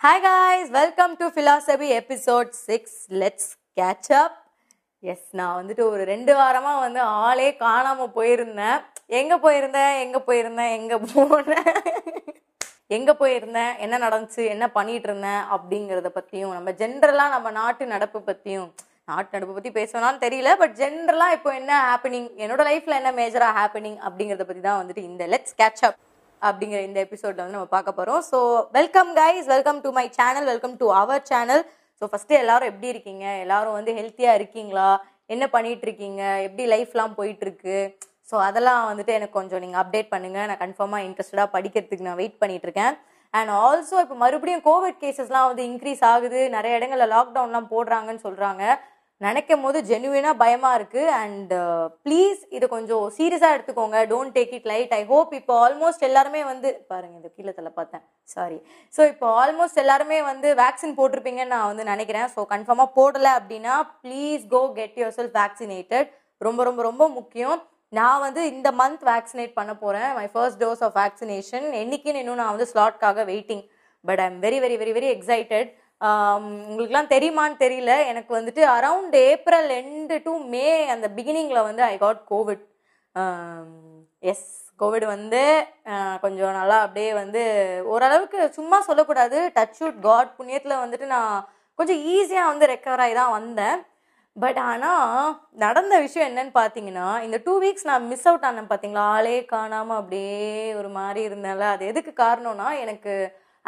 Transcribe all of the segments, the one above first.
Hi guys welcome to philosophy episode six let's catch up as நான் வந்துட்டு ஒரு ரெண்டு வாரமாக வந்து ஆளே காணாமல் போயிருந்தேன். எங்கே போயிருந்தேன்? எங்கே போயிருந்தேன்? எங்கே போனேன்? எங்கே போயிருந்தேன்? என்ன நடந்துச்சு? என்ன பண்ணிட்டு இருந்தேன்? அப்படிங்கிறத பற்றியும் நம்ம ஜென்ரலாக நம்ம நாட்டு நடப்பு பற்றியும் நாட்டு நடப்பு பற்றி பேசணும்னு தெரியல பட் ஜென்ரலாக இப்போ என்ன ஹேப்பனிங் என்னோட லைஃப்பில் என்ன மேஜராக ஹேப்பனிங் அப்படிங்கிறத பற்றி தான் வந்துட்டு இந்த லெட்ஸ் கேட்ச் அப் அப்படிங்கிற இந்த எபிசோட்ல வந்து நம்ம பார்க்க போறோம். So welcome guys welcome to my channel welcome to our channel so first எல்லாரும் எப்படி இருக்கீங்க? எல்லாரும் வந்து ஹெல்த்தியா இருக்கீங்களா? என்ன பண்ணிட்டு இருக்கீங்க? எப்படி லைஃப்லாம் போயிட்டு இருக்கு ஸோ அதெல்லாம் வந்துட்டு எனக்கு கொஞ்சம் நீங்க அப்டேட் பண்ணுங்க. நான் கன்ஃபார்மாக இன்ட்ரெஸ்டடாக படிக்கிறதுக்கு நான் வெயிட் பண்ணிட்டு இருக்கேன். அண்ட் ஆல்சோ இப்போ மறுபடியும் கோவிட் கேசஸ்லாம் வந்து இன்க்ரீஸ் ஆகுது. நிறைய இடங்களில் லாக்டவுன்லாம் போடுறாங்கன்னு சொல்றாங்க. நினைக்கும் போது ஜென்யூனாக பயமா இருக்கு. அண்ட் ப்ளீஸ் இதை கொஞ்சம் சீரியஸாக எடுத்துக்கோங்க. Don't take it light I hope இப்போ ஆல்மோஸ்ட் எல்லாருமே வந்து பாருங்க இந்த கீழத்தில் பார்த்தேன். சாரி ஸோ இப்போ ஆல்மோஸ்ட் எல்லாருமே வந்து வேக்சின் போட்டிருப்பீங்கன்னு நான் வந்து நினைக்கிறேன். ஸோ கன்ஃபார்மாக போடலை அப்படின்னா please go get yourself vaccinated ரொம்ப ரொம்ப ரொம்ப முக்கியம். நான் வந்து இந்த மந்த் வேக்சினேட் பண்ண போகிறேன் my first dose of vaccination என்னைக்குன்னு இன்னும் நான் வந்து ஸ்லாட்காக waiting but I am very very very very excited உங்களுக்குலாம் தெரியுமான்னு தெரியல. எனக்கு வந்துட்டு around April end to May அந்த பிகினிங்கில் வந்து I got COVID as COVID வந்து கொஞ்சம் நல்லா அப்படியே வந்து ஓரளவுக்கு சும்மா சொல்லக்கூடாது. டச் வுட் காட் புண்ணியத்தில் வந்துட்டு நான் கொஞ்சம் ஈஸியாக வந்து ரெக்கவர் ஆகி தான் வந்தேன். பட் ஆனால் நடந்த விஷயம் என்னன்னு பார்த்தீங்கன்னா இந்த டூ வீக்ஸ் நான் மிஸ் அவுட் ஆனேன் பார்த்தீங்களா ஆளே காணாமல் அப்படியே ஒரு மாதிரி இருந்தேன்ல. அது எதுக்கு காரணம்னா எனக்கு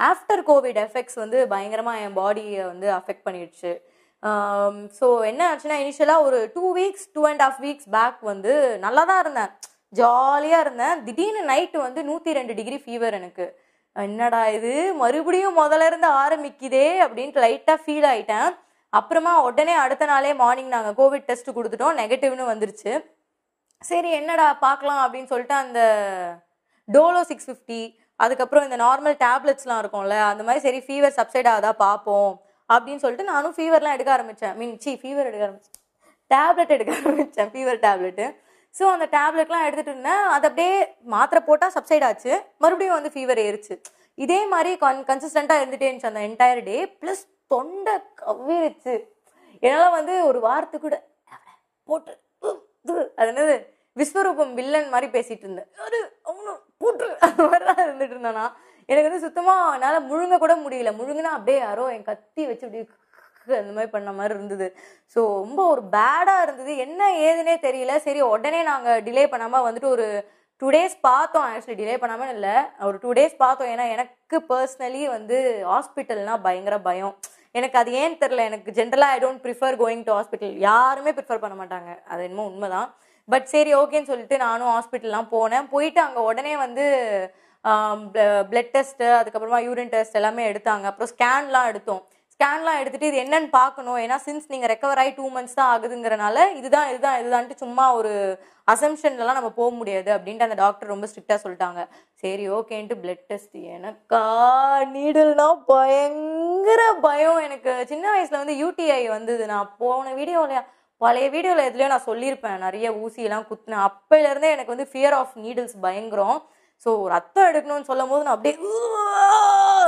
ஆஃப்டர் கோவிட் எஃபெக்ட்ஸ் வந்து பயங்கரமாக என் பாடியை வந்து அஃபெக்ட் பண்ணிடுச்சு. ஸோ என்ன ஆச்சுன்னா இனிஷியலாக ஒரு two weeks two and half weeks back வந்து நல்லா தான் இருந்தேன். ஜாலியாக இருந்தேன். திடீர்னு நைட்டு வந்து நூற்றி ரெண்டு டிகிரி ஃபீவர் எனக்கு. என்னடா இது? மறுபடியும் முதல்ல இருந்து ஆரம்பிக்குதே அப்படின்ட்டு லைட்டாக ஃபீல் ஆயிட்டேன். அப்புறமா உடனே அடுத்த நாளே மார்னிங் நாங்கள் கோவிட் டெஸ்ட் கொடுத்துட்டோம். நெகட்டிவ்னு வந்துருச்சு. சரி என்னடா பார்க்கலாம் அப்படின்னு சொல்லிட்டு அந்த டோலோ சிக்ஸ் ஃபிஃப்டி அதுக்கப்புறம் இந்த நார்மல் டேப்லெட்ஸ்லாம் இருக்கும்ல அந்த மாதிரி சரி ஃபீவர் சப்சைட் ஆகுதா பார்ப்போம் அப்படின்னு சொல்லிட்டு நானும் ஃபீவர்லாம் எடுக்க ஆரம்பித்தேன் மீன் சி ஃபீவர் எடுக்க ஆரம்பிச்சேன் டேப்லெட் எடுக்க ஆரம்பித்தேன் ஃபீவர் டேப்லெட்டு ஸோ அந்த டேப்லெட்லாம் எடுத்துகிட்டு இருந்தேன். அது அப்படியே மாத்திரை போட்டால் சப்சைட் ஆச்சு. மறுபடியும் வந்து ஃபீவர் ஏறிச்சு. இதே மாதிரி கன் கன்சிஸ்டண்ட்டாக இருந்துகிட்டே இருந்துச்சு அந்த என்டையர் டே ப்ளஸ் தொண்டை கவ்விருச்சு. என்னால் வந்து ஒரு வாரத்து கூட போட்டு அது என்னது? விஸ்வரூபம் வில்லன் மாதிரி பேசிகிட்டு இருந்தேன். அது அவனும் போட்டு மாதிரிதான் இருந்துட்டு இருந்தானா. எனக்கு வந்து சுத்தமாக என்னால் முழுங்க கூட முடியல. முழுங்கினா அப்படியே யாரோ என் கத்தி வச்சு இப்படி அந்த மாதிரி பண்ண மாதிரி இருந்தது. ஸோ ரொம்ப ஒரு பேடாக இருந்தது. என்ன ஏதுனே தெரியல. சரி உடனே நாங்கள் டிலே பண்ணாமல் வந்துட்டு ஒரு டூ டேஸ் பார்த்தோம். ஆக்சுவலி டிலே பண்ணாமல் இல்லை. ஒரு டூ டேஸ் பார்த்தோம். ஏன்னா எனக்கு பர்சனலி வந்து ஹாஸ்பிட்டல்னா பயங்கர பயம். எனக்கு அது ஏன் தெரில எனக்கு ஜென்ரலாக I don't prefer going to hospital யாருமே ப்ரிஃபர் பண்ண மாட்டாங்க. அது என்னமோ உண்மைதான். பட் சரி ஓகேன்னு சொல்லிட்டு நானும் ஹாஸ்பிட்டல்லாம் போனேன். போயிட்டு அங்கே உடனே வந்து பிளட் டெஸ்ட்டு அதுக்கப்புறமா யூரின் டெஸ்ட் எல்லாமே எடுத்தாங்க. அப்புறம் ஸ்கேன்லாம் எடுத்தோம். ஸ்கேன்லாம் எடுத்துட்டு இது என்னன்னு பார்க்கணும். ஏன்னா சின்ஸ் நீங்கள் ரெக்கவர் ஆகி டூ மந்த்ஸ் தான் ஆகுதுங்கிறனால இதுதான் இதுதான் இதுதான்ட்டு சும்மா ஒரு அசம்ஷன்லாம் நம்ம போக முடியாது அப்படின்ட்டு அந்த டாக்டர் ரொம்ப ஸ்ட்ரிக்டாக சொல்லிட்டாங்க. சரி ஓகேன்ட்டு பிளட் டெஸ்ட் எனக்கா நீடல்னா பயங்கர பயம் எனக்கு. சின்ன வயசில் வந்து யூடிஐ வந்தது. நான் போன வீடியோலையா பழைய வீடியோவில் எதுலையோ நான் சொல்லியிருப்பேன். நிறைய ஊசியெல்லாம் குத்துனேன் அப்போலேருந்தே எனக்கு வந்து ஃபியர் ஆஃப் நீடில்ஸ் பயங்கரம். ஸோ ரத்தம் எடுக்கணும்னு சொல்லும் போது நான் அப்படியே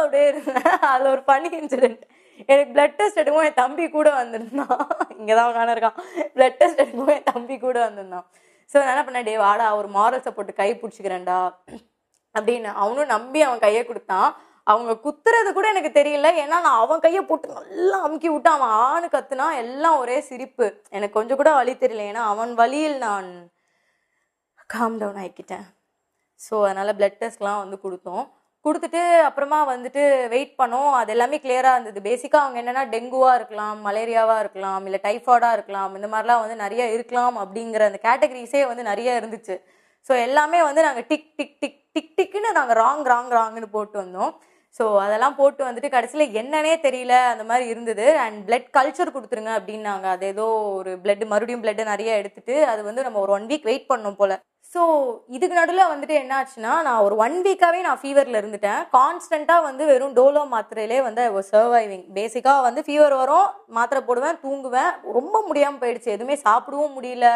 அப்படியே இருந்தேன். அதில் ஒரு பனி இன்சிடென்ட் எனக்கு பிளட் டெஸ்ட் எடுக்கும் என் தம்பி கூட வந்திருந்தான். இங்கே தான் உட்காந்து இருக்கான் பிளட் டெஸ்ட் எடுக்கும் என் தம்பி கூட வந்திருந்தான். ஸோ நான் என்ன பண்ணேன்? டே வாடா ஒரு மாரல்ஸை போட்டு கை பிடிச்சிக்கிறேன்டா. அப்படின்னு அவனும் நம்பி அவன் கையை கொடுத்தான். அவங்க குத்துறது கூட எனக்கு தெரியல. ஏன்னா நான் அவன் கையை போட்டு நல்லா அமுக்கி விட்டு அவன் ஆணு கத்துனா எல்லாம் ஒரே சிரிப்பு. எனக்கு கொஞ்சம் கூட வழி தெரியல. ஏன்னா அவன் வழியில் நான் காம் டவுன் ஆகிக்கிட்டேன் ஸோ அதனால் பிளட் டெஸ்ட்லாம் வந்து கொடுத்தோம். கொடுத்துட்டு அப்புறமா வந்துட்டு வெயிட் பண்ணோம். அது எல்லாமே கிளியராக இருந்தது. பேசிக்காக அவங்க என்னென்னா டெங்குவாக இருக்கலாம் மலேரியாவாக இருக்கலாம் இல்லை டைஃபாய்டாக இருக்கலாம் இந்த மாதிரிலாம் வந்து நிறைய இருக்கலாம் அப்படிங்கிற அந்த கேட்டகரிஸே வந்து நிறைய இருந்துச்சு. ஸோ எல்லாமே வந்து நாங்கள் டிக் டிக் டிக் டிக் டிக்னு நாங்கள் ராங் ராங் ராங்னு போட்டு வந்தோம். ஸோ அதெல்லாம் போட்டு வந்துட்டு கடைசியில் என்னன்னே தெரியல அந்த மாதிரி இருந்தது. அண்ட் பிளட் கல்ச்சர் கொடுத்துருங்க அப்படின்னாங்க. அது ஏதோ ஒரு பிளட் மறுபடியும் பிளட் நிறைய எடுத்துட்டு அது வந்து நம்ம ஒரு ஒன் வீக் வெயிட் பண்ணோம் போல. ஸோ இதுக்கு நடுவில் வந்துட்டு என்ன ஆச்சுன்னா நான் ஒரு ஒன் வீக்காகவே நான் ஃபீவரில் இருந்துட்டேன். கான்ஸ்டண்ட்டாக வந்து வெறும் டோலோ மாத்திரையிலே வந்து ஒரு சர்வைவிங் பேசிக்காக வந்து ஃபீவர் வரும் மாத்திரை போடுவேன் தூங்குவேன். ரொம்ப முடியாமல் போயிடுச்சு. எதுவுமே சாப்பிடவும் முடியல.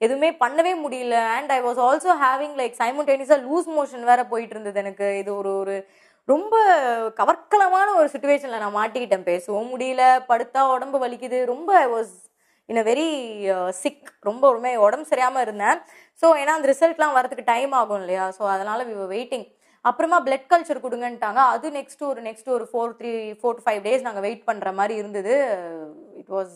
எதுவுமே பண்ணவே முடியல. And I was also having like சைமல்டேனியஸாக loose motion வேற போயிட்டு இருந்தது எனக்கு. இது ஒரு ஒரு ரொம்ப கவர்க்கலமான ஒரு சுச்சுவேஷனில் நான் மாட்டிக்கிட்டேன். பேசவும் முடியல படுத்தா உடம்பு வலிக்குது. ரொம்ப I was in a very sick ரொம்ப ரொம்ப உடம்பு சரியாமல் இருந்தேன். ஸோ ஏன்னா அந்த ரிசல்ட்லாம் வரதுக்கு டைம் ஆகும் இல்லையா? ஸோ அதனால் வி வெயிட்டிங் அப்புறமா பிளட் கல்ச்சர் கொடுங்கன்ட்டாங்க. அது நெக்ஸ்ட் ஒரு நெக்ஸ்ட் ஒரு four three four to five days நாங்கள் வெயிட் பண்ணுற மாதிரி இருந்தது. இட் வாஸ்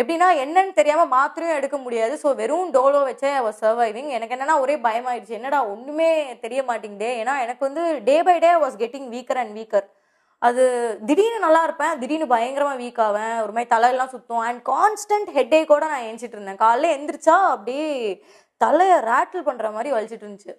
எப்படின்னா என்னன்னு தெரியாமல் மாத்திரையும் எடுக்க முடியாது. ஸோ வெறும் டோலோ வச்சே அவ சர்வைவிங் எனக்கு என்னன்னா ஒரே பயமாயிடுச்சு. என்னடா ஒன்றுமே தெரிய மாட்டேங்குதே. ஏன்னா எனக்கு வந்து day by day was getting weaker and weaker அது திடீர்னு நல்லா இருப்பேன். திடீர்னு பயங்கரமா வீக் ஆவேன். ஒரு மாதிரி தலையெல்லாம் சுத்தும். அண்ட் கான்ஸ்டன்ட் ஹெட்டே கூட நான் ஏஞ்சிட்டு இருந்தேன். காலைல எந்திரிச்சா அப்படியே தலையை ரேட்டில் பண்ற மாதிரி வலிச்சிட்டு இருந்துச்சு.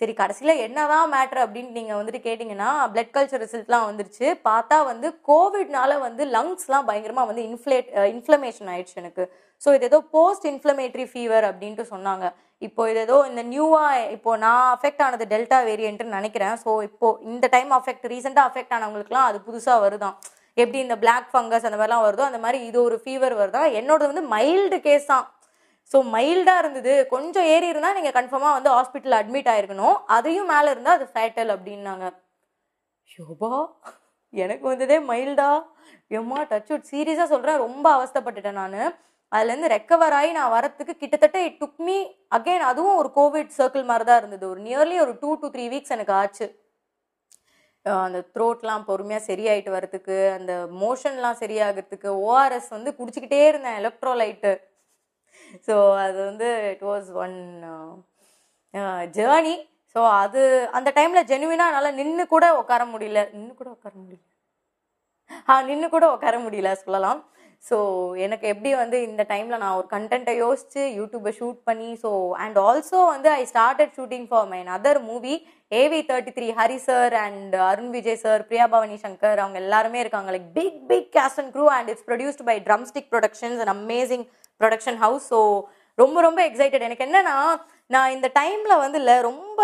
சரி கடைசியில் என்னதான் மேட்ரு அப்படின்னு நீங்கள் வந்துட்டு கேட்டிங்கன்னா பிளட் கல்ச்சர் ரிசல்ட்லாம் வந்துருச்சு. பார்த்தா வந்து கோவிட்னால வந்து லங்ஸ்லாம் பயங்கரமாக வந்து இன்ஃப்ளேட் இன்ஃப்ளமேஷன் ஆயிடுச்சு எனக்கு. ஸோ இது ஏதோ போஸ்ட் இன்ஃப்ளமேட்டரி ஃபீவர் அப்படின்ட்டு சொன்னாங்க. இப்போ இது ஏதோ இந்த நியூவாக இப்போ நான் அஃபெக்ட் ஆனது டெல்டா வேரியன்ட்னு நினைக்கிறேன். ஸோ இப்போ இந்த டைம் அஃபெக்ட் ரீசெண்டாக அஃபெக்ட் ஆனவங்களுக்குலாம் அது புதுசாக வருதான். எப்படி இந்த பிளாக் ஃபங்கஸ் அந்த மாதிரிலாம் வருதோ அந்த மாதிரி இது ஒரு ஃபீவர் வருதா? என்னோட வந்து மைல்டு கேஸ் தான். ஸோ மைல்டாக இருந்தது. கொஞ்சம் ஏறி இருந்தால் நீங்கள் கன்ஃபார்மாக வந்து ஹாஸ்பிட்டலில் அட்மிட் ஆயிருக்கணும். அதையும் மேலே இருந்தால் அது ஃபேட்டல் அப்படின்னாங்க. யோபா எனக்கு வந்ததே மைல்டா எம்மா டச் அவுட் சீரியஸாக சொல்கிறேன் ரொம்ப அவஸ்தைப்பட்டுட்டேன் நான். அதுலேருந்து ரெக்கவர் ஆகி நான் வரத்துக்கு கிட்டத்தட்ட இட் டுக் மீ அகைன் அதுவும் ஒரு கோவிட் சர்க்கிள் மாதிரி தான் இருந்தது. ஒரு நியர்லி ஒரு டூ டு த்ரீ வீக்ஸ் எனக்கு ஆச்சு. அந்த த்ரோட்லாம் பொறுமையாக சரியாயிட்டு வரத்துக்கு அந்த மோஷன்லாம் சரியாகிறதுக்கு ஓஆர்எஸ் வந்து குடிச்சிக்கிட்டே இருந்தேன் எலக்ட்ரோலைட்டு ஸோ அது வந்து it was one journey so அது அந்த டைமில் ஜெனுவினாக என்னால் நின்று கூட உட்கார முடியல. நின்று கூட உட்கார முடியல. ஆ நின்று கூட உட்கார முடியல சொல்லலாம். ஸோ எனக்கு எப்படி வந்து இந்த டைமில் நான் ஒரு கண்டென்ட்டை யோசிச்சு யூடியூப்பை ஷூட் பண்ணி ஸோ அண்ட் ஆல்சோ வந்து I started shooting for my other movie AV thirty three Hari sir and Arun Vijay sir Priya Bhavani Shankar அவங்க எல்லாருமே இருக்காங்க. Like big big cast and crew and it's produced by Drumstick Productions and amazing production house so ரொம்ப ரொம்ப excited எனக்கு என்னன்னா நான் இந்த டைமில் வந்து இல்லை ரொம்ப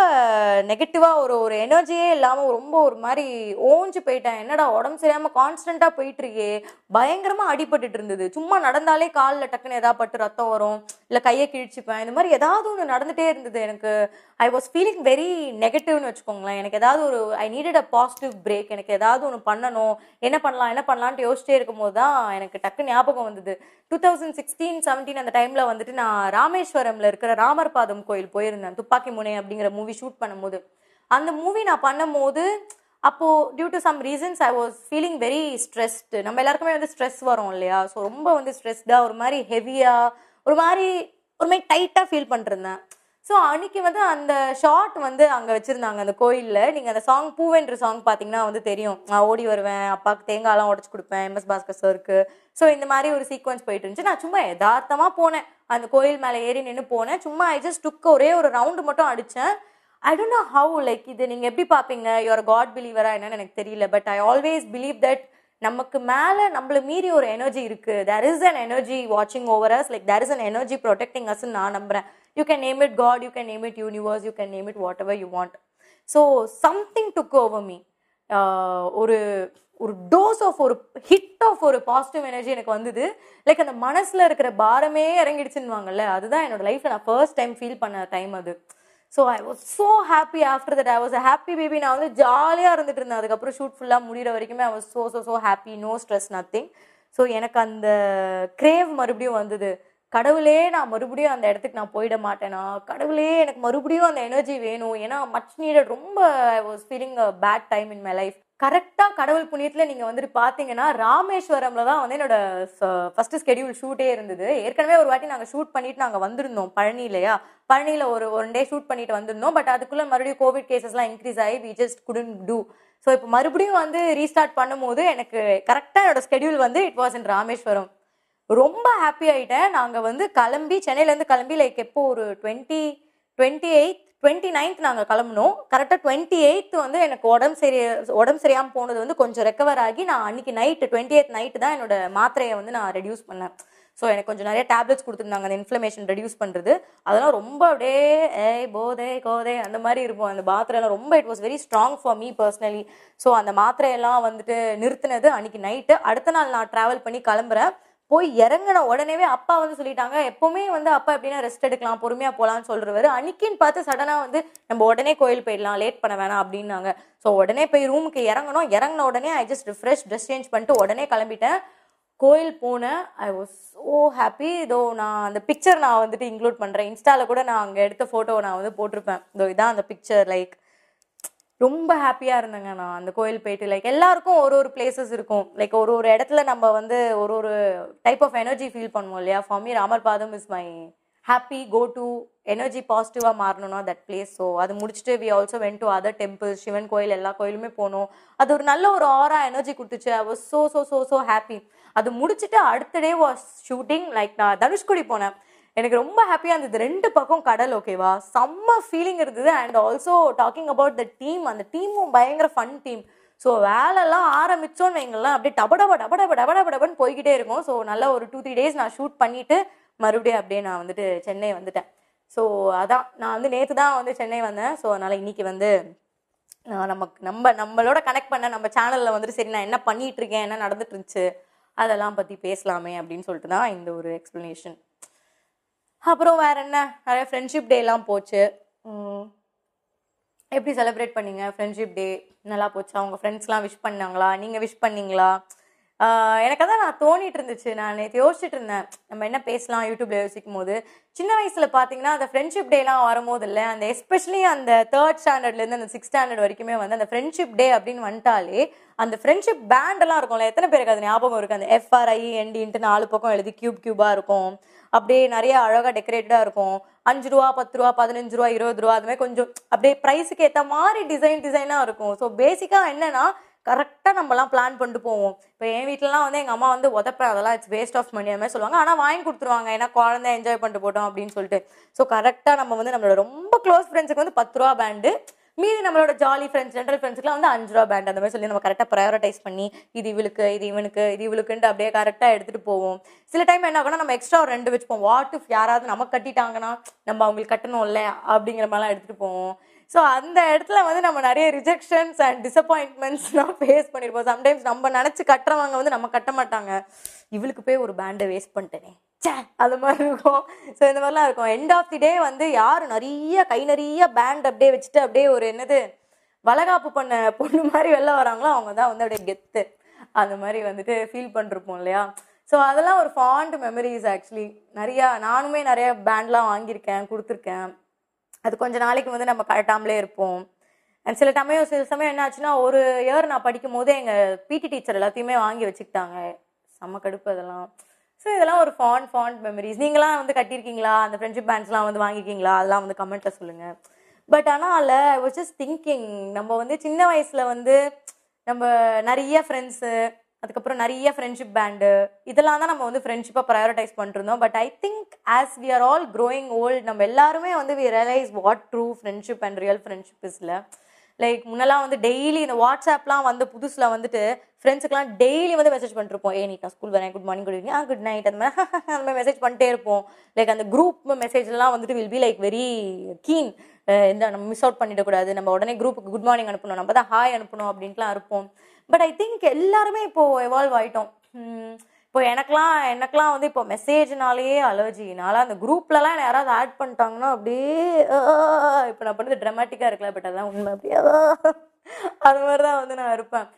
நெகட்டிவாக ஒரு ஒரு எனர்ஜியே இல்லாமல் ரொம்ப ஒரு மாதிரி ஓஞ்சு போயிட்டேன். என்னடா உடம்பு சரியாமல் கான்ஸ்டண்ட்டாக போயிட்டுருக்கே. பயங்கரமாக அடிபட்டுட்டு இருந்தது. சும்மா நடந்தாலே காலில் டக்குன்னு ஏதாவது பட்டு ரத்தம் வரும் இல்லை கையை கிழிச்சுப்பேன். இந்த மாதிரி ஏதாவது ஒன்று நடந்துகிட்டே இருந்தது எனக்கு. ஐ வாஸ் ஃபீலிங் வெரி நெகட்டிவ்னு வச்சுக்கோங்களேன். எனக்கு ஏதாவது ஒரு I needed a positive break எனக்கு ஏதாவது ஒன்று பண்ணணும். என்ன பண்ணலாம் என்ன பண்ணலான்ட்டு யோசிச்சிட்டே இருக்கும்போது தான் எனக்கு டக்கு ஞாபகம் வந்தது. டூ தௌசண்ட் சிக்ஸ்டீன் செவன்டீன் அந்த டைமில் வந்துட்டு நான் ராமேஸ்வரம்ல இருக்கிற ராமர் பாதம் கோயில் போயிருந்தேன். துப்பாக்கி முனை அப்படிங்கிற மூவி ஷூட் பண்ணும்போது. அந்த மூவி நான் பண்ணும்போது அப்போ due to some reasons I was feeling very stressed நம்ம எல்லாருக்குமே வந்து ஸ்ட்ரெஸ் வரும் இல்லையா? ஸோ ரொம்ப வந்து ஸ்ட்ரெஸ்டாக ஒரு மாதிரி ஹெவியாக ஒரு மாதிரி ஒரு மாதிரி டைட்டாக ஃபீல் பண்ணிருந்தேன் ஸோ அன்னைக்கு வந்து அந்த ஷார்ட் வந்து அங்கே வச்சுருந்தாங்க அந்த கோயிலில். நீங்கள் அந்த சாங் பூவென்ற சாங் பார்த்தீங்கன்னா வந்து தெரியும். நான் ஓடி வருவேன் அப்பாவுக்கு தேங்காய்லாம் உடச்சி கொடுப்பேன் எம்எஸ் பாஸ்கர் சருக்கு ஸோ இந்த மாதிரி ஒரு சீக்வன்ஸ் போயிட்டு இருந்துச்சு. நான் சும்மா யதார்த்தமாக போனேன். அந்த கோயில் மேலே ஏறி நின்று போனேன். சும்மா ஐ ஜஸ்ட் டுக் ஒரே ஒரு ரவுண்டு மட்டும் அடித்தேன் I don't know how like இது நீங்கள் எப்படி பார்ப்பீங்க யுவர் காட் பிலீவரா என்னன்னு எனக்கு தெரியல. But I always believe that நமக்கு மேலே நம்மள மீறி ஒரு எனர்ஜி இருக்குது தேர் இஸ் அன் எனர்ஜி வாட்சிங் over us like there is an energy protecting அஸ்ன்னு நான் நம்புறேன். You can name it God you can name it universe you can name it whatever you want so something took over me ஒரு ஒரு dose of ஒரு hit of ஒரு positive energy எனக்கு வந்தது. Like அந்த மனசில் இருக்கிற பாரமே இறங்கிடுச்சுன்னுவாங்கல்ல அதுதான் என்னோட லைஃப்பில் நான் ஃபர்ஸ்ட் டைம் ஃபீல் பண்ண டைம் அது. So I was so happy after that I was happy baby நான் வந்து ஜாலியாக இருந்துட்டு இருந்தேன். அதுக்கப்புறம் ஷூட் ஃபுல்லாக முடிகிற வரைக்குமே I was so so so happy no stress nothing so எனக்கு அந்த கிரேவ் மறுபடியும் வந்தது. கடவுளே நான் மறுபடியும் அந்த இடத்துக்கு நான் போயிட மாட்டேனா? கடவுளே எனக்கு மறுபடியும் அந்த எனர்ஜி வேணும். ஏன்னா மச் நீடட் ரொம்ப I was feeling a bad time in my life கரெக்டாக கடவுள் புண்ணியத்தில் நீங்கள் வந்துட்டு பார்த்தீங்கன்னா ராமேஸ்வரம்ல தான் வந்து என்னோட ஃபஸ்ட்டு ஸ்கெடியூல் ஷூட்டே இருந்தது. ஏற்கனவே ஒரு வாட்டி நாங்கள் ஷூட் பண்ணிட்டு நாங்கள் வந்திருந்தோம் பழனி இல்லையா பழனியில் ஒரு ஒன் டே ஷூட் பண்ணிட்டு வந்திருந்தோம். பட் அதுக்குள்ளே மறுபடியும் கோவிட் கேசஸ்லாம் இன்க்ரீஸ் ஆகி we just couldn't do so இப்போ மறுபடியும் வந்து ரீஸ்டார்ட் பண்ணும்போது எனக்கு கரெக்டாக என்னோட ஸ்கெடியூல் வந்து இட் வாஸ் இன் ராமேஸ்வரம். ரொம்ப ஹாப்பி ஆகிட்டேன் நாங்கள் வந்து கிளம்பி சென்னையிலேருந்து கிளம்பி லைக் எப்போ ஒரு twenty twenty eight twenty ninth நாங்கள் கிளம்புனோம். கரெக்டாக டுவெண்ட்டி எயித் வந்து எனக்கு உடம்பு சரி உடம்பு சரியாமல் போனது வந்து கொஞ்சம் ரெக்கவர் ஆகி நான் அன்னைக்கு நைட்டு டுவெண்ட்டி எய்த் நைட்டு தான் என்னோட மாத்திரையை வந்து நான் ரெடியூஸ் பண்ணேன். ஸோ எனக்கு கொஞ்சம் நிறைய டேப்லெட்ஸ் கொடுத்துருந்தாங்க அந்த இன்ஃப்ளமேஷன் ரெடியூஸ் பண்ணுறது அதெல்லாம் ரொம்ப அப்படியே ஏய் போதே கோதே அந்த மாதிரி இருக்கும். அந்த மாத்திரையெல்லாம் ரொம்ப it was very strong for me personally so அந்த மாத்திரையெல்லாம் வந்துட்டு நிறுத்தினது அன்னைக்கு நைட்டு அடுத்த நாள் நான் ட்ராவல் பண்ணி கிளம்புறேன். போய் இறங்கின உடனேவே அப்பா வந்து சொல்லிட்டாங்க எப்பவுமே வந்து அப்பா எப்படின்னா ரெஸ்ட் எடுக்கலாம் பொறுமையா போகலான்னு சொல்கிறவர் அன்னைக்குன்னு பார்த்து சடனா வந்து நம்ம உடனே கோயில் போயிடலாம் லேட் பண்ண வேணாம் அப்படின்னாங்க. ஸோ உடனே போய் ரூமுக்கு இறங்கணும். இறங்கின உடனே I just refresh dress change பண்ணிட்டு உடனே கிளம்பிட்டேன். கோயில் போனேன் ஐ வாஸ் ஸோ ஹாப்பி இதோ நான் அந்த பிக்சர் நான் வந்துட்டு இன்க்ளூட் பண்ணுறேன் இன்ஸ்டாவில் கூட நான் அங்கே எடுத்த ஃபோட்டோவை நான் வந்து போட்டிருப்பேன். இதோ இதான் அந்த பிக்சர் லைக் ரொம்ப ஹாப்பியாக இருந்தேங்க நான். அந்த கோயில் போயிட்டு லைக் எல்லாருக்கும் ஒரு ஒரு பிளேசஸ் இருக்கும். லைக் ஒரு ஒரு இடத்துல நம்ம வந்து ஒரு ஒரு டைப் ஆஃப் எனர்ஜி ஃபீல் பண்ணுவோம் இல்லையா? For me Ramar Padam is my happy go to energy பாசிட்டிவாக மாறணும்னா தட் பிளேஸ் ஸோ அது முடிச்சுட்டு we also went to other temple Sivan கோயில் எல்லா கோயிலுமே போனோம். அது ஒரு நல்ல ஒரு ஆரா எனர்ஜி கொடுத்துச்சு. I was so so so so happy அது முடிச்சுட்டு அடுத்த டே வாஸ் ஷூட்டிங் லைக் நான் தனுஷ்குடி போனேன். எனக்கு ரொம்ப ஹாப்பியாக இருந்தது. ரெண்டு பக்கம் கடல் ஓகேவா செம்ம ஃபீலிங் இருந்தது. And also talking about the team அந்த டீமும் பயங்கர ஃபன் டீம் ஸோ வேலைலாம் ஆரம்பித்தோன்னு வைங்களேன். அப்படியே டப டப டப டப டப போய்கிட்டே இருக்கும். ஸோ நல்ல ஒரு டூ த்ரீ டேஸ் நான் ஷூட் பண்ணிவிட்டு மறுபடியும் அப்படியே நான் வந்துட்டு சென்னை வந்துட்டேன். ஸோ அதான். நான் வந்து நேற்று தான் வந்து சென்னை வந்தேன். ஸோ அதனால் இன்னைக்கு வந்து நான் நமக்கு நம்ம நம்மளோட கனெக்ட் பண்ண நம்ம சேனலில் வந்துட்டு சரி நான் என்ன பண்ணிகிட்ருக்கேன் என்ன நடந்துட்டு இருந்துச்சு? அதெல்லாம் பற்றி பேசலாமே அப்படின்னு சொல்லிட்டு தான் இந்த ஒரு எக்ஸ்ப்ளனேஷன் அப்புறம் வேற என்ன? நிறைய ஃப்ரெண்ட்ஷிப் டேலாம் போச்சு. எப்படி செலிப்ரேட் பண்ணீங்க? ஃப்ரெண்ட்ஷிப் டே நல்லா போச்சா? உங்கள் ஃப்ரெண்ட்ஸ்லாம் விஷ் பண்ணாங்களா? நீங்கள் விஷ் பண்ணீங்களா? எனக்கு அதான் நான் தோணிட்டு இருந்துச்சு. நான் நேற்று யோசிச்சுட்டு இருந்தேன். நம்ம என்ன பேசலாம்? யூடியூப்ல யோசிக்கும் போது. சின்ன வயசுல பார்த்தீங்கன்னா அந்த ஃப்ரெண்ட்ஷிப் டேலாம் வரும்போது இல்லை அந்த எஸ்பெஷலி அந்த தேர்ட் ஸ்டாண்டர்ட்லேருந்து அந்த சிக்ஸ் ஸ்டாண்டர்ட் வரைக்குமே வந்து அந்த ஃப்ரெண்ட்ஷிப் டே அப்படின்னு வந்துட்டாலே அந்த ஃப்ரெண்ட்ஷிப் பேண்டெல்லாம் இருக்கும்ல. எத்தனை பேருக்கு அது ஞாபகம் இருக்கு? அந்த எஃப்ஆர்ஐ என்டின்ட்டு நாலு பக்கம் எழுதி கியூப் கியூபாக இருக்கும். அப்படியே நிறைய அழகா டெக்கரேட்டடா இருக்கும். அஞ்சு ரூபா பத்து ரூபா பதினஞ்சு ரூபா இருபது ரூபா அது மாதிரி கொஞ்சம் அப்படியே ப்ரைஸுக்கு ஏற்ற மாதிரி டிசைன் டிசைனாக இருக்கும். ஸோ பேசிக்காக என்னன்னா கரெக்டாக நம்மலாம் பிளான் பண்ணிட்டு போவோம். இப்போ என் வீட்டிலலாம் வந்து எங்கள் அம்மா வந்து உதப்பேன். அதெல்லாம் இட்ஸ் வேஸ்ட் ஆஃப் மணி அந்த மாதிரி சொல்லுவாங்க. ஆனால் வாங்கி கொடுத்துருவாங்க. ஏன்னா குழந்தை என்ஜாய் பண்ணிட்டு போட்டோம் அப்படின்னு சொல்லிட்டு. ஸோ கரெக்டாக நம்ம வந்து நம்மளோட ரொம்ப க்ளோஸ் ஃப்ரெண்ட்ஸுக்கு வந்து பத்து ரூபா பேண்டு மீதி நம்மளோட ஜாலி ஃப்ரெண்ட்ஸ் ஜென்ரல் ஃப்ரெண்ட்ஸ்க்குலாம் வந்து அஞ்சு ரூபா பேண்ட் அந்த மாதிரி சொல்லி நம்ம கரெக்டாக ப்ரையாரிட்டைஸ் பண்ணி இது இவளுக்கு இது இவனுக்கு இது இவளுக்குன்ட்டு அப்படியே கரெக்டாக எடுத்துகிட்டு போவோம். சில டைம் என்ன ஆகும்னா நம்ம எக்ஸ்ட்ரா ஒரு ரெண்டு வச்சுப்போம். வாட் இஃப் யாராவது நம்ம கட்டிட்டாங்கன்னா நம்ம அவங்களுக்கு கட்டணும்ல அப்படிங்கிற மாதிரிலாம் எடுத்துகிட்டு போவோம். ஸோ அந்த இடத்துல வந்து நம்ம நிறைய ரிஜெக்ஷன்ஸ் அண்ட் டிசப்பாயின்ட்மெண்ட்ஸ்லாம் ஃபேஸ் பண்ணியிருப்போம் சம்டைம்ஸ் நம்ம நினச்சி கட்டுறவங்க வந்து நம்ம கட்ட மாட்டாங்க. இவளுக்கு போய் ஒரு பேண்டை வேஸ்ட் பண்ணிட்டேனே. ச்சே அது மாதிரி இருக்கும். ஸோ இந்த மாதிரிலாம் இருக்கும். எண்ட் ஆஃப் தி டே வந்து யார் நிறைய கை நிறைய பேண்ட் அப்படியே வச்சுட்டு அப்படியே ஒரு என்னது வளகாப்பு பண்ண பொண்ணு மாதிரி வெளில வராங்களோ அவங்க தான் வந்து அப்படியே கெத்து. அந்த மாதிரி வந்துட்டு ஃபீல் பண்ணிருப்போம் இல்லையா? ஸோ அதெல்லாம் ஒரு ஃபாண்ட் மெமரிஸ் ஆக்சுவலி நிறையா நானுமே நிறைய பேண்ட்லாம் வாங்கியிருக்கேன் கொடுத்துருக்கேன். அது கொஞ்ச நாளைக்கு வந்து நம்ம கரெக்டாமலே இருப்போம். அண்ட் சில சமயம் சில சமயம் என்னாச்சுன்னா ஒரு இயர் நான் படிக்கும் போதே எங்கள் பிடி டீச்சர் எல்லாத்தையுமே வாங்கி வச்சுக்கிட்டாங்க. செம்ம கடுப்பு அதெல்லாம். ஸோ இதெல்லாம் ஒரு ஃபாண்ட் ஃபாண்ட் மெமரிஸ் நீங்களாம் வந்து கட்டியிருக்கீங்களா? அந்த ஃப்ரெண்ட்ஷிப் பேண்ட்ஸ்லாம் வந்து வாங்கியிருக்கீங்களா? அதெல்லாம் வந்து கமெண்ட்டில் சொல்லுங்கள் பட் ஆனால் இல்லை ஐ வாஸ் ஜஸ்ட் திங்கிங் நம்ம வந்து சின்ன வயசில் வந்து நம்ம நிறைய ஃப்ரெண்ட்ஸு அதுக்கப்புறம் நிறைய ஃப்ரெண்ட்ஷிப் பேண்டு இதெல்லாம் தான் நம்ம வந்து ஃப்ரெண்ட்ஷிப்பை ப்ரையாரிட்டைஸ் பண்ணிருந்தோம். But I think as we are all growing old நம்ம எல்லாருமே வந்து we realise what true friendship and real friendship இஸ்ல like முன்னெல்லாம் வந்து டெய்லி இந்த வாட்ஸ்அப்லாம் வந்து புதுசில் வந்துட்டு ஃப்ரெண்ட்ஸுக்குலாம் டெய்லி வந்து மெசேஜ் பண்ணிருப்போம். ஏ நீட்டா ஸ்கூல் வரேன். குட் மார்னிங் குட் ஈவினிங் ஆ குட் நைட் அந்த மாதிரி அந்த மாதிரி மெசேஜ் பண்ணிட்டே இருப்போம். லைக் அந்த குரூப் மெசேஜ்லாம் வந்துட்டு will be like very keen இந்த நம்ம மிஸ் அவுட் பண்ணிடக்கூடாது. நம்ம உடனே குரூப்புக்கு குட் மார்னிங் அனுப்பணும். நம்ம தான் ஹாய் அனுப்பணும் அப்படின்ட்டுலாம் இருப்போம். பட் ஐ திங்க் எல்லாருமே இப்போ எவால்வ் ஆயிட்டோம். உம் இப்போ எனக்குலாம் எனக்குலாம் வந்து இப்போ மெசேஜ்னாலேயே அலர்ஜினால அந்த குரூப்லலாம் என்ன யாராவது ஆட் பண்ணிட்டாங்கன்னா அப்படியே இப்போ நான் பண்ணுறது ட்ரமாட்டிக்காக இருக்கல பட் அதெல்லாம் உண்மை. அப்படியே அது மாதிரி தான் வந்து நான் இருப்பேன்.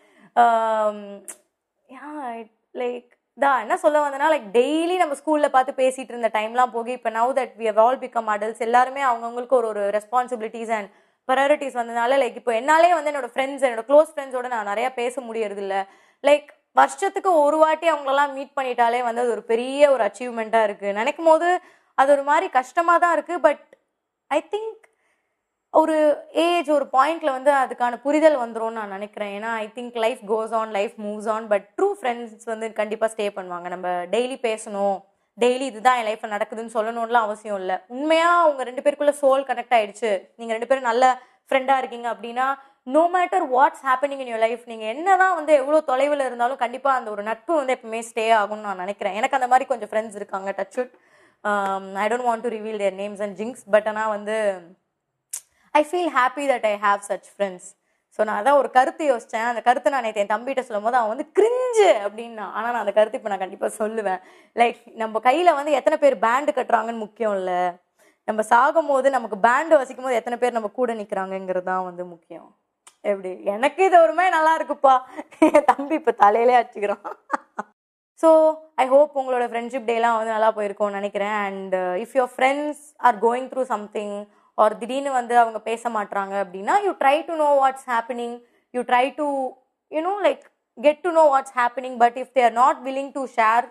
லைக் தான் என்ன சொல்ல வந்தேன்னா லைக் டெய்லி நம்ம ஸ்கூலில் பார்த்து பேசிகிட்டு இருந்த டைம்லாம் போகி இப்போ now that we have all become adults எல்லாருமே அவங்கவுங்களுக்கு ஒரு ஒரு ரெஸ்பான்சிபிலிட்டிஸ் அண்ட் ப்ரையாரிட்டிஸ் வந்ததுனால லைக் இப்போ என்னாலே வந்து என்னோட ஃப்ரெண்ட்ஸ் என்னோட க்ளோஸ் ஃப்ரெண்ட்ஸோட நான் நிறையா பேச முடியறது இல்லை லைக் வருஷத்துக்கு ஒரு வாட்டி அவங்களெல்லாம் மீட் பண்ணிட்டாலே வந்து அது ஒரு பெரிய ஒரு அச்சீவ்மெண்ட்டாக இருக்குது நினைக்கும் போது அது ஒரு மாதிரி கஷ்டமாக தான் இருக்குது பட் ஐ திங்க் ஒரு ஏஜ் ஒரு பாயிண்ட்ல வந்து அதுக்கான புரிதல் வந்துடும் நான் நினைக்கிறேன். ஏன்னா I think life goes on life moves on but true friends வந்து கண்டிப்பாக ஸ்டே பண்ணுவாங்க. நம்ம டெய்லி பேசணும். டெய்லி இதுதான் என் லைஃப்பில் நடக்குதுன்னு சொல்லணும்லாம் அவசியம் இல்லை. உண்மையாக அவங்க ரெண்டு பேருக்குள்ளே சோல் கனெக்ட் ஆகிடுச்சு நீங்கள் ரெண்டு பேரும் நல்ல ஃப்ரெண்டாக இருக்கீங்க அப்படின்னா no matter what's happening in your life நீங்கள் என்ன தான் வந்து எவ்வளோ தொலைவில் இருந்தாலும் கண்டிப்பாக அந்த ஒரு நட்பு வந்து எப்பவுமே ஸ்டே ஆகும்னு நான் நினைக்கிறேன். எனக்கு அந்த மாதிரி கொஞ்சம் ஃப்ரெண்ட்ஸ் இருக்காங்க touch I don't want to reveal their names and things but ஆனால் வந்து I feel happy that I have such friends so நான் அதான் ஒரு கருத்து யோசித்தேன் அந்த கருத்தை நான் நேற்று என் தம்பிகிட்ட சொல்லும் போது அவன் வந்து கிரிஞ்சு அப்படின்னா. ஆனால் நான் அந்த கருத்து இப்போ நான் கண்டிப்பாக சொல்லுவேன். லைக் நம்ம கையில் வந்து எத்தனை பேர் பேண்டு கட்டுறாங்கன்னு முக்கியம் இல்லை. நம்ம சாகும் போது நமக்கு பேண்டு வசிக்கும் போது எத்தனை பேர் நம்ம கூட நிற்கிறாங்கங்கிறது தான் வந்து முக்கியம். எப்படி? எனக்கு இது ஒரு மாதிரி நல்லா இருக்குப்பா. என் தம்பி இப்போ தலையிலே அடிச்சுக்கிறான். ஸோ ஐ ஹோப் உங்களோட ஃப்ரெண்ட்ஷிப் டேலாம் வந்து நல்லா போயிருக்கோம்னு நினைக்கிறேன். And if your friends are going through something or திடீர்னு வந்து அவங்க பேச மாட்டுறாங்க அப்படின்னா you try to know what's happening you try to you know like get to know what's happening but if they're not willing to share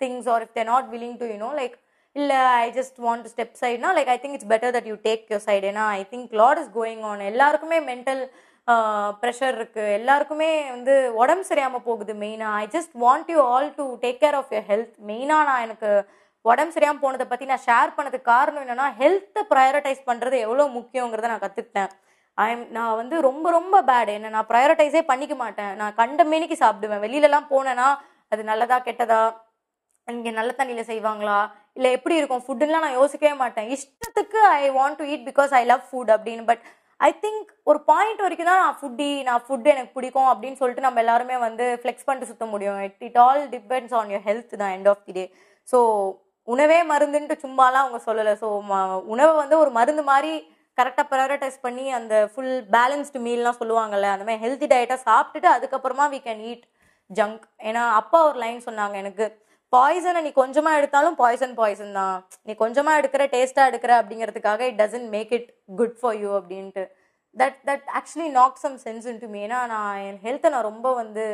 things or if they're not willing to you know like இல்லை I just want to step சைட்னா like I think it's better that you take your side ஏன்னா I think lot is going on எல்லாருக்குமே mental pressure இருக்கு. எல்லாருக்குமே வந்து உடம்பு சரியாமல் போகுது மெயினாக I just want you all to take care of your health மெயினாக நான் எனக்கு உடம்பு சரியாமல் போனதை பற்றி நான் ஷேர் பண்ணதுக்கு காரணம் என்னன்னா ஹெல்த்தை ப்ரையாரிட்டைஸ் பண்ணுறது எவ்வளோ முக்கியங்கிறத நான் கற்றுக்கிட்டேன் ஐம் நான் வந்து ரொம்ப ரொம்ப பேட் என்ன நான் ப்ரையாரிட்டைஸே பண்ணிக்க மாட்டேன். நான் கண்ட மேனிக்கு சாப்பிடுவேன். வெளியிலலாம் போனேன்னா அது நல்லதா கெட்டதா? இங்கே நல்ல தண்ணியில் செய்வாங்களா? இல்லை எப்படி இருக்கும்? ஃபுட்டுலாம் நான் யோசிக்கவே மாட்டேன். இஷ்டத்துக்கு I want to eat because I love food அப்படின்னு. பட் ஐ திங்க் ஒரு பாயிண்ட் வரைக்கும் தான் நான் ஃபுட்டி நான் ஃபுட் எனக்கு பிடிக்கும் அப்படின்னு சொல்லிட்டு நம்ம எல்லாருமே வந்து ஃப்ளெக்ஸ் பண்ணிட்டு சுத்த முடியும். It it all depends on your health தான் end of the day so உணவே மருந்துன்ட்டு சும்மாலாம் அவங்க சொல்லலை. ஸோ உணவை வந்து ஒரு மருந்து மாதிரி கரெக்டாக ப்ரையாரிட்டைஸ் பண்ணி அந்த ஃபுல் பேலன்ஸ்டு மீல்லாம் சொல்லுவாங்கல்ல அந்த மாதிரி ஹெல்த்தி டயட்டாக சாப்பிட்டுட்டு அதுக்கப்புறமா வி கேன் ஈட் ஜங்க் ஏன்னா அப்பா ஒரு லைன் சொன்னாங்க எனக்கு பாய்சனை நீ கொஞ்சமாக எடுத்தாலும் பாய்சன் பாய்சன் தான். நீ கொஞ்சமாக எடுக்கிற டேஸ்ட்டாக எடுக்கிற அப்படிங்கிறதுக்காக it doesn't make it good for you அப்படின்ட்டு. That that actually knock some sense into me ஏன்னா நான் என் ஹெல்த்தை நான் ரொம்ப வந்து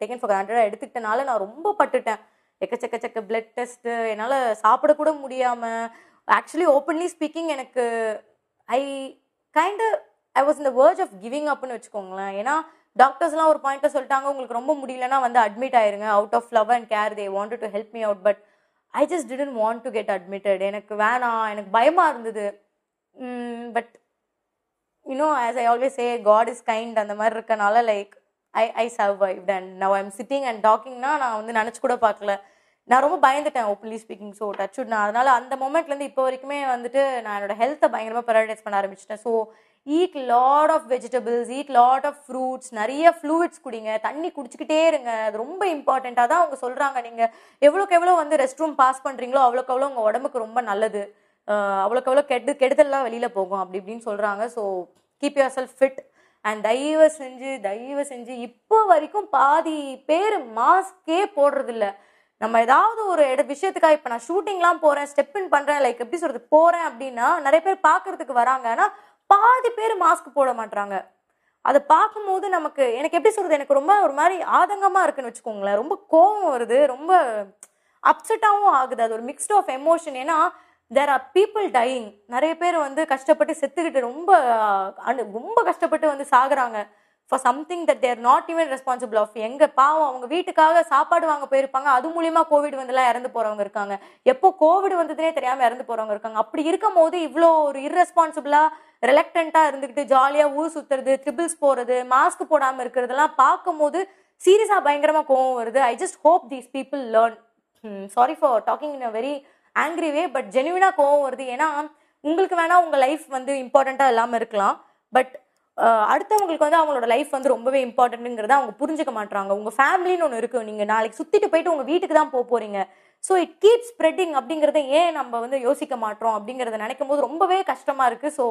டேக்கன் ஃபார் கிராண்டடாக எடுத்துக்கிட்டனால நான் ரொம்ப பட்டுட்டேன். எக்கச்சக்க சக்க பிளட் டெஸ்ட்டு என்னால் சாப்பிடக்கூட முடியாமல் ஆக்சுவலி ஓப்பன்லி ஸ்பீக்கிங் எனக்கு ஐ கைண்ட் ஐ வாஸ் இந்த வேர்ஜ் ஆஃப் கிவிங் அப்னு வச்சுக்கோங்களேன். ஏன்னா டாக்டர்ஸ்லாம் ஒரு பாயிண்ட்டை சொல்லிட்டாங்க உங்களுக்கு ரொம்ப முடியலன்னா வந்து அட்மிட் ஆயிருங்க. Out of love and care they want to help me out but I just didn't want to get admitted எனக்கு வேணாம் எனக்கு பயமாக இருந்தது. But you know as I always say God is kind அந்த மாதிரி இருக்கனால like I I survived and now I'm sitting and டாக்கிங்னா நான் வந்து நினச்சி கூட பார்க்கல. நான் ரொம்ப பயந்துட்டேன் ஓப்பன்லி ஸ்பீக்கிங் ஸோ டச் நான் அதனால அந்த மொமெண்ட்லேருந்து இப்போ வரைக்குமே வந்துட்டு நான் என்னோட ஹெல்த்தை பயங்கரமாக ப்ரையாரிடைஸ் பண்ண ஆரம்பிச்சிட்டேன். So eat lot of vegetables eat lot of fruits நிறைய ஃப்ளூயிட்ஸ் குடிங்க தண்ணி குடிச்சிக்கிட்டே இருங்க. அது ரொம்ப இம்பார்ட்டண்ட்டாக தான் அவங்க சொல்கிறாங்க நீங்கள் எவ்வளோக்கு எவ்வளோ வந்து ரெஸ்ட் ரூம் பாஸ் பண்ணுறீங்களோ அவ்வளோக்கு அவ்வளோ உங்கள் உடம்புக்கு ரொம்ப நல்லது. அவ்வளோக்கு எவ்வளோ கெடு கெடுதல்லாம் வெளியில் போகும் அப்படி இப்படின்னு சொல்கிறாங்க so keep yourself fit and தயவு செஞ்சு தயவு செஞ்சு இப்போ வரைக்கும் பாதி பேர் மாஸ்கே போடுறதில்ல. நம்ம ஏதாவது ஒரு இட விஷயத்துக்காக இப்போ நான் ஷூட்டிங்லாம் போகிறேன் ஸ்டெப் இன் பண்ணுறேன் லைக் எப்படி சொல்கிறது போகிறேன் அப்படின்னா நிறைய பேர் பார்க்கறதுக்கு வராங்க. ஆனால் பாதி பேர் மாஸ்க் போட மாட்றாங்க. அதை பார்க்கும்போது நமக்கு எனக்கு எப்படி சொல்கிறது எனக்கு ரொம்ப ஒரு மாதிரி ஆதங்கமாக இருக்குன்னு வச்சுக்கோங்களேன். ரொம்ப கோவம் வருது ரொம்ப அப்செட்டாகவும் ஆகுது. அது ஒரு மிக்ஸ்ட் ஆஃப் எமோஷன் ஏன்னா தேர் ஆர் பீப்புள் டையிங் நிறைய பேர் வந்து கஷ்டப்பட்டு செத்துக்கிட்டு ரொம்ப ரொம்ப கஷ்டப்பட்டு வந்து சாகுறாங்க. For something that they're not even responsible of எங்க பாவம் அவங்க வீட்டுக்காக சாப்பாடு வாங்க போயிருப்பாங்க. அது மூலியமா கோவிட் வந்துலாம் இறந்து போறவங்க இருக்காங்க. எப்போ கோவிட் வந்ததுனே தெரியாம இறந்து போறவங்க இருக்காங்க. அப்படி இருக்கும் போது இவ்வளோ ஒரு irresponsible-ஆ ரிலக்டண்டா இருந்துக்கிட்டு ஜாலியா ஊர் சுத்துறது ட்ரிபிள்ஸ் போறது மாஸ்க் போடாம இருக்கிறதெல்லாம் பார்க்கும்போது சீரியஸா பயங்கரமா கோவம் வருது. I just hope these people learn sorry for talking in a very angry way but ஜெனுவினா கோவம் வருது. ஏன்னா உங்களுக்கு வேணால் உங்கள் லைஃப் வந்து இம்பார்ட்டண்ட்டாக இல்லாமல் இருக்கலாம். பட் அடுத்தவங்களுக்கு வந்து அவங்களோட லைஃப் வந்து ரொம்பவே இம்பார்ட்டன்ட்டுங்கிறத அவங்க புரிஞ்சுக்க மாட்டாங்க உங்க ஃபேமிலின்னு ஒன்று இருக்கு. நீங்க நாளைக்கு சுத்திட்டு போயிட்டு உங்க வீட்டுக்கு தான் போக போறீங்க. ஸோ இட் கீப் ஸ்ப்ரெட்டிங் அப்படிங்கிறத ஏன் நம்ம வந்து யோசிக்க மாட்டோம் அப்படிங்கிறத நினைக்கும் போது ரொம்பவே கஷ்டமா இருக்கு. ஸோ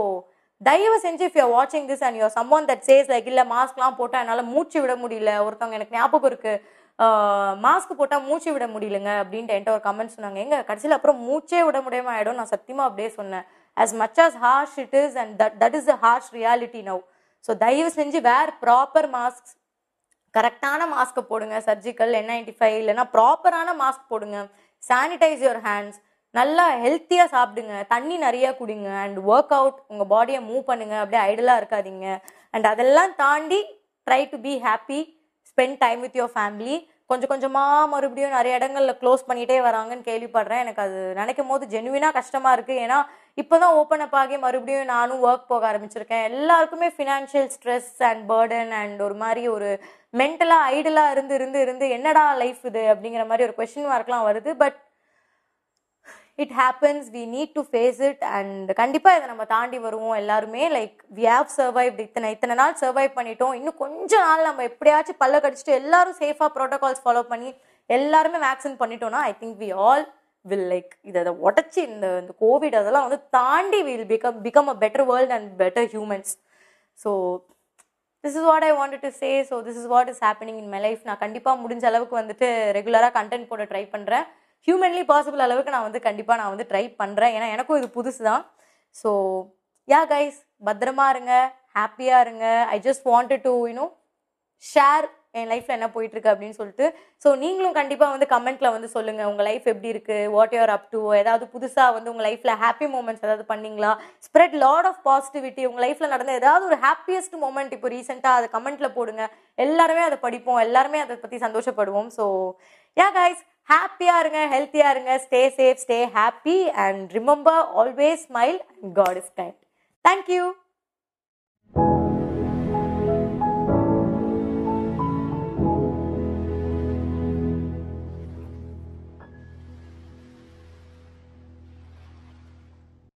தயவு செஞ்சு இஃப் யூ வாட்சிங் this and you're someone that says like இல்லை மாஸ்க்லாம் போட்டால் என்னால் மூச்சு விட முடியல. ஒருத்தவங்க எனக்கு ஞாபகம் இருக்கு. மாஸ்க் போட்டால் மூச்சு விட முடியலங்க. அப்படின்ட்டு என்கிட்ட ஒரு கமெண்ட் சொன்னாங்க. எங்க கடைசியில் அப்புறம் மூச்சே விட முடியாம ஆயிடும் நான் சத்தியமாக அப்படியே சொன்னேன். As much as harsh it is and that that is a harsh reality now so தயவு செஞ்சு வேர் ப்ராப்பர் மாஸ்க் கரெக்டான மாஸ்க்கை போடுங்க. சர்ஜிக்கல் என் நைன்டி ஃபைவ் இல்லைன்னா ப்ராப்பரான மாஸ்க் போடுங்க. சானிடைஸ் யுவர் ஹேண்ட்ஸ் நல்லா ஹெல்த்தியாக சாப்பிடுங்க. தண்ணி நிறைய குடிங்க. அண்ட் ஒர்க் அவுட் உங்கள் பாடியை மூவ் பண்ணுங்க. அப்படியே ஐடலாக இருக்காதீங்க. அண்ட் அதெல்லாம் தாண்டி try to be happy spend time with your family கொஞ்சம் கொஞ்சமாக மறுபடியும் நிறைய இடங்கள்ல க்ளோஸ் பண்ணிகிட்டே வராங்கன்னு கேள்விப்படுறேன். எனக்கு அது நினைக்கும் போது ஜென்வினாக கஷ்டமாக இருக்குது ஏன்னா இப்போ தான் ஓப்பன் அப் ஆகி மறுபடியும் நானும் ஒர்க் போக ஆரம்பிச்சிருக்கேன். எல்லாருக்குமே financial stress and burden and ஒரு மாதிரி ஒரு மென்டலாக ஐடலாக இருந்து இருந்து இருந்து என்னடா லைஃப் இது அப்படிங்கிற மாதிரி ஒரு கொஷின் மார்க்லாம் வருது. But it happens we need to face it and கண்டிப்பாக இதை நம்ம தாண்டி வருவோம் எல்லாருமே. லைக் வி ஹாவ் சர்வைவ் இத்தனை இத்தனை நாள் சர்வைவ் பண்ணிட்டோம். இன்னும் கொஞ்ச நாள் நம்ம எப்படியாச்சும் பல்ல கடிச்சிட்டு எல்லாரும் சேஃபாக ப்ரோட்டோகால்ஸ் ஃபாலோ பண்ணி எல்லாருமே வேக்சின் பண்ணிட்டோம்னா I think we all will like இதை அதை உடச்சி இந்த இந்த கோவிட் அதெல்லாம் வந்து தாண்டி will become become a better world and better humans so this is what I want to say so this is what is happening in my life நான் கண்டிப்பாக முடிஞ்ச அளவுக்கு வந்துட்டு ரெகுலராக கண்டென்ட் போட ட்ரை பண்ணுறேன் ஹியூமன்லி பாசிபிள் அளவுக்கு நான் வந்து கண்டிப்பாக நான் வந்து ட்ரை பண்ணுறேன் ஏன்னா எனக்கும் இது புதுசு தான் ஸோ யா கைஸ் பத்திரமா இருங்க. ஹாப்பியாக இருங்க. I just want to you know share என் லைஃப்பில் என்ன போயிட்டு இருக்கு அப்படின்னு சொல்லிட்டு ஸோ நீங்களும் கண்டிப்பாக வந்து கமெண்ட்ல வந்து சொல்லுங்க. உங்க லைஃப் எப்படி இருக்கு? வாட் யூர் அப் டு ஏதாவது புதுசாக வந்து உங்க லைஃப்ல ஹாப்பி மூமெண்ட்ஸ் ஏதாவது பண்ணீங்களா? ஸ்ப்ரெட் லாட் ஆஃப் பாசிட்டிவிட்டி உங்க லைஃப்ல நடந்த ஏதாவது ஒரு ஹாப்பியஸ்ட் மூமெண்ட் இப்போ ரீசெண்டாக அதை கமெண்ட்ல போடுங்க. எல்லாருமே அதை படிப்போம். எல்லாருமே அதை பற்றி சந்தோஷப்படுவோம். ஸோ யா கைஸ் ஹாப்பியாக இருங்க ஹெல்த்தியாக இருங்க. Stay safe stay happy and remember always smile and God is kind thank you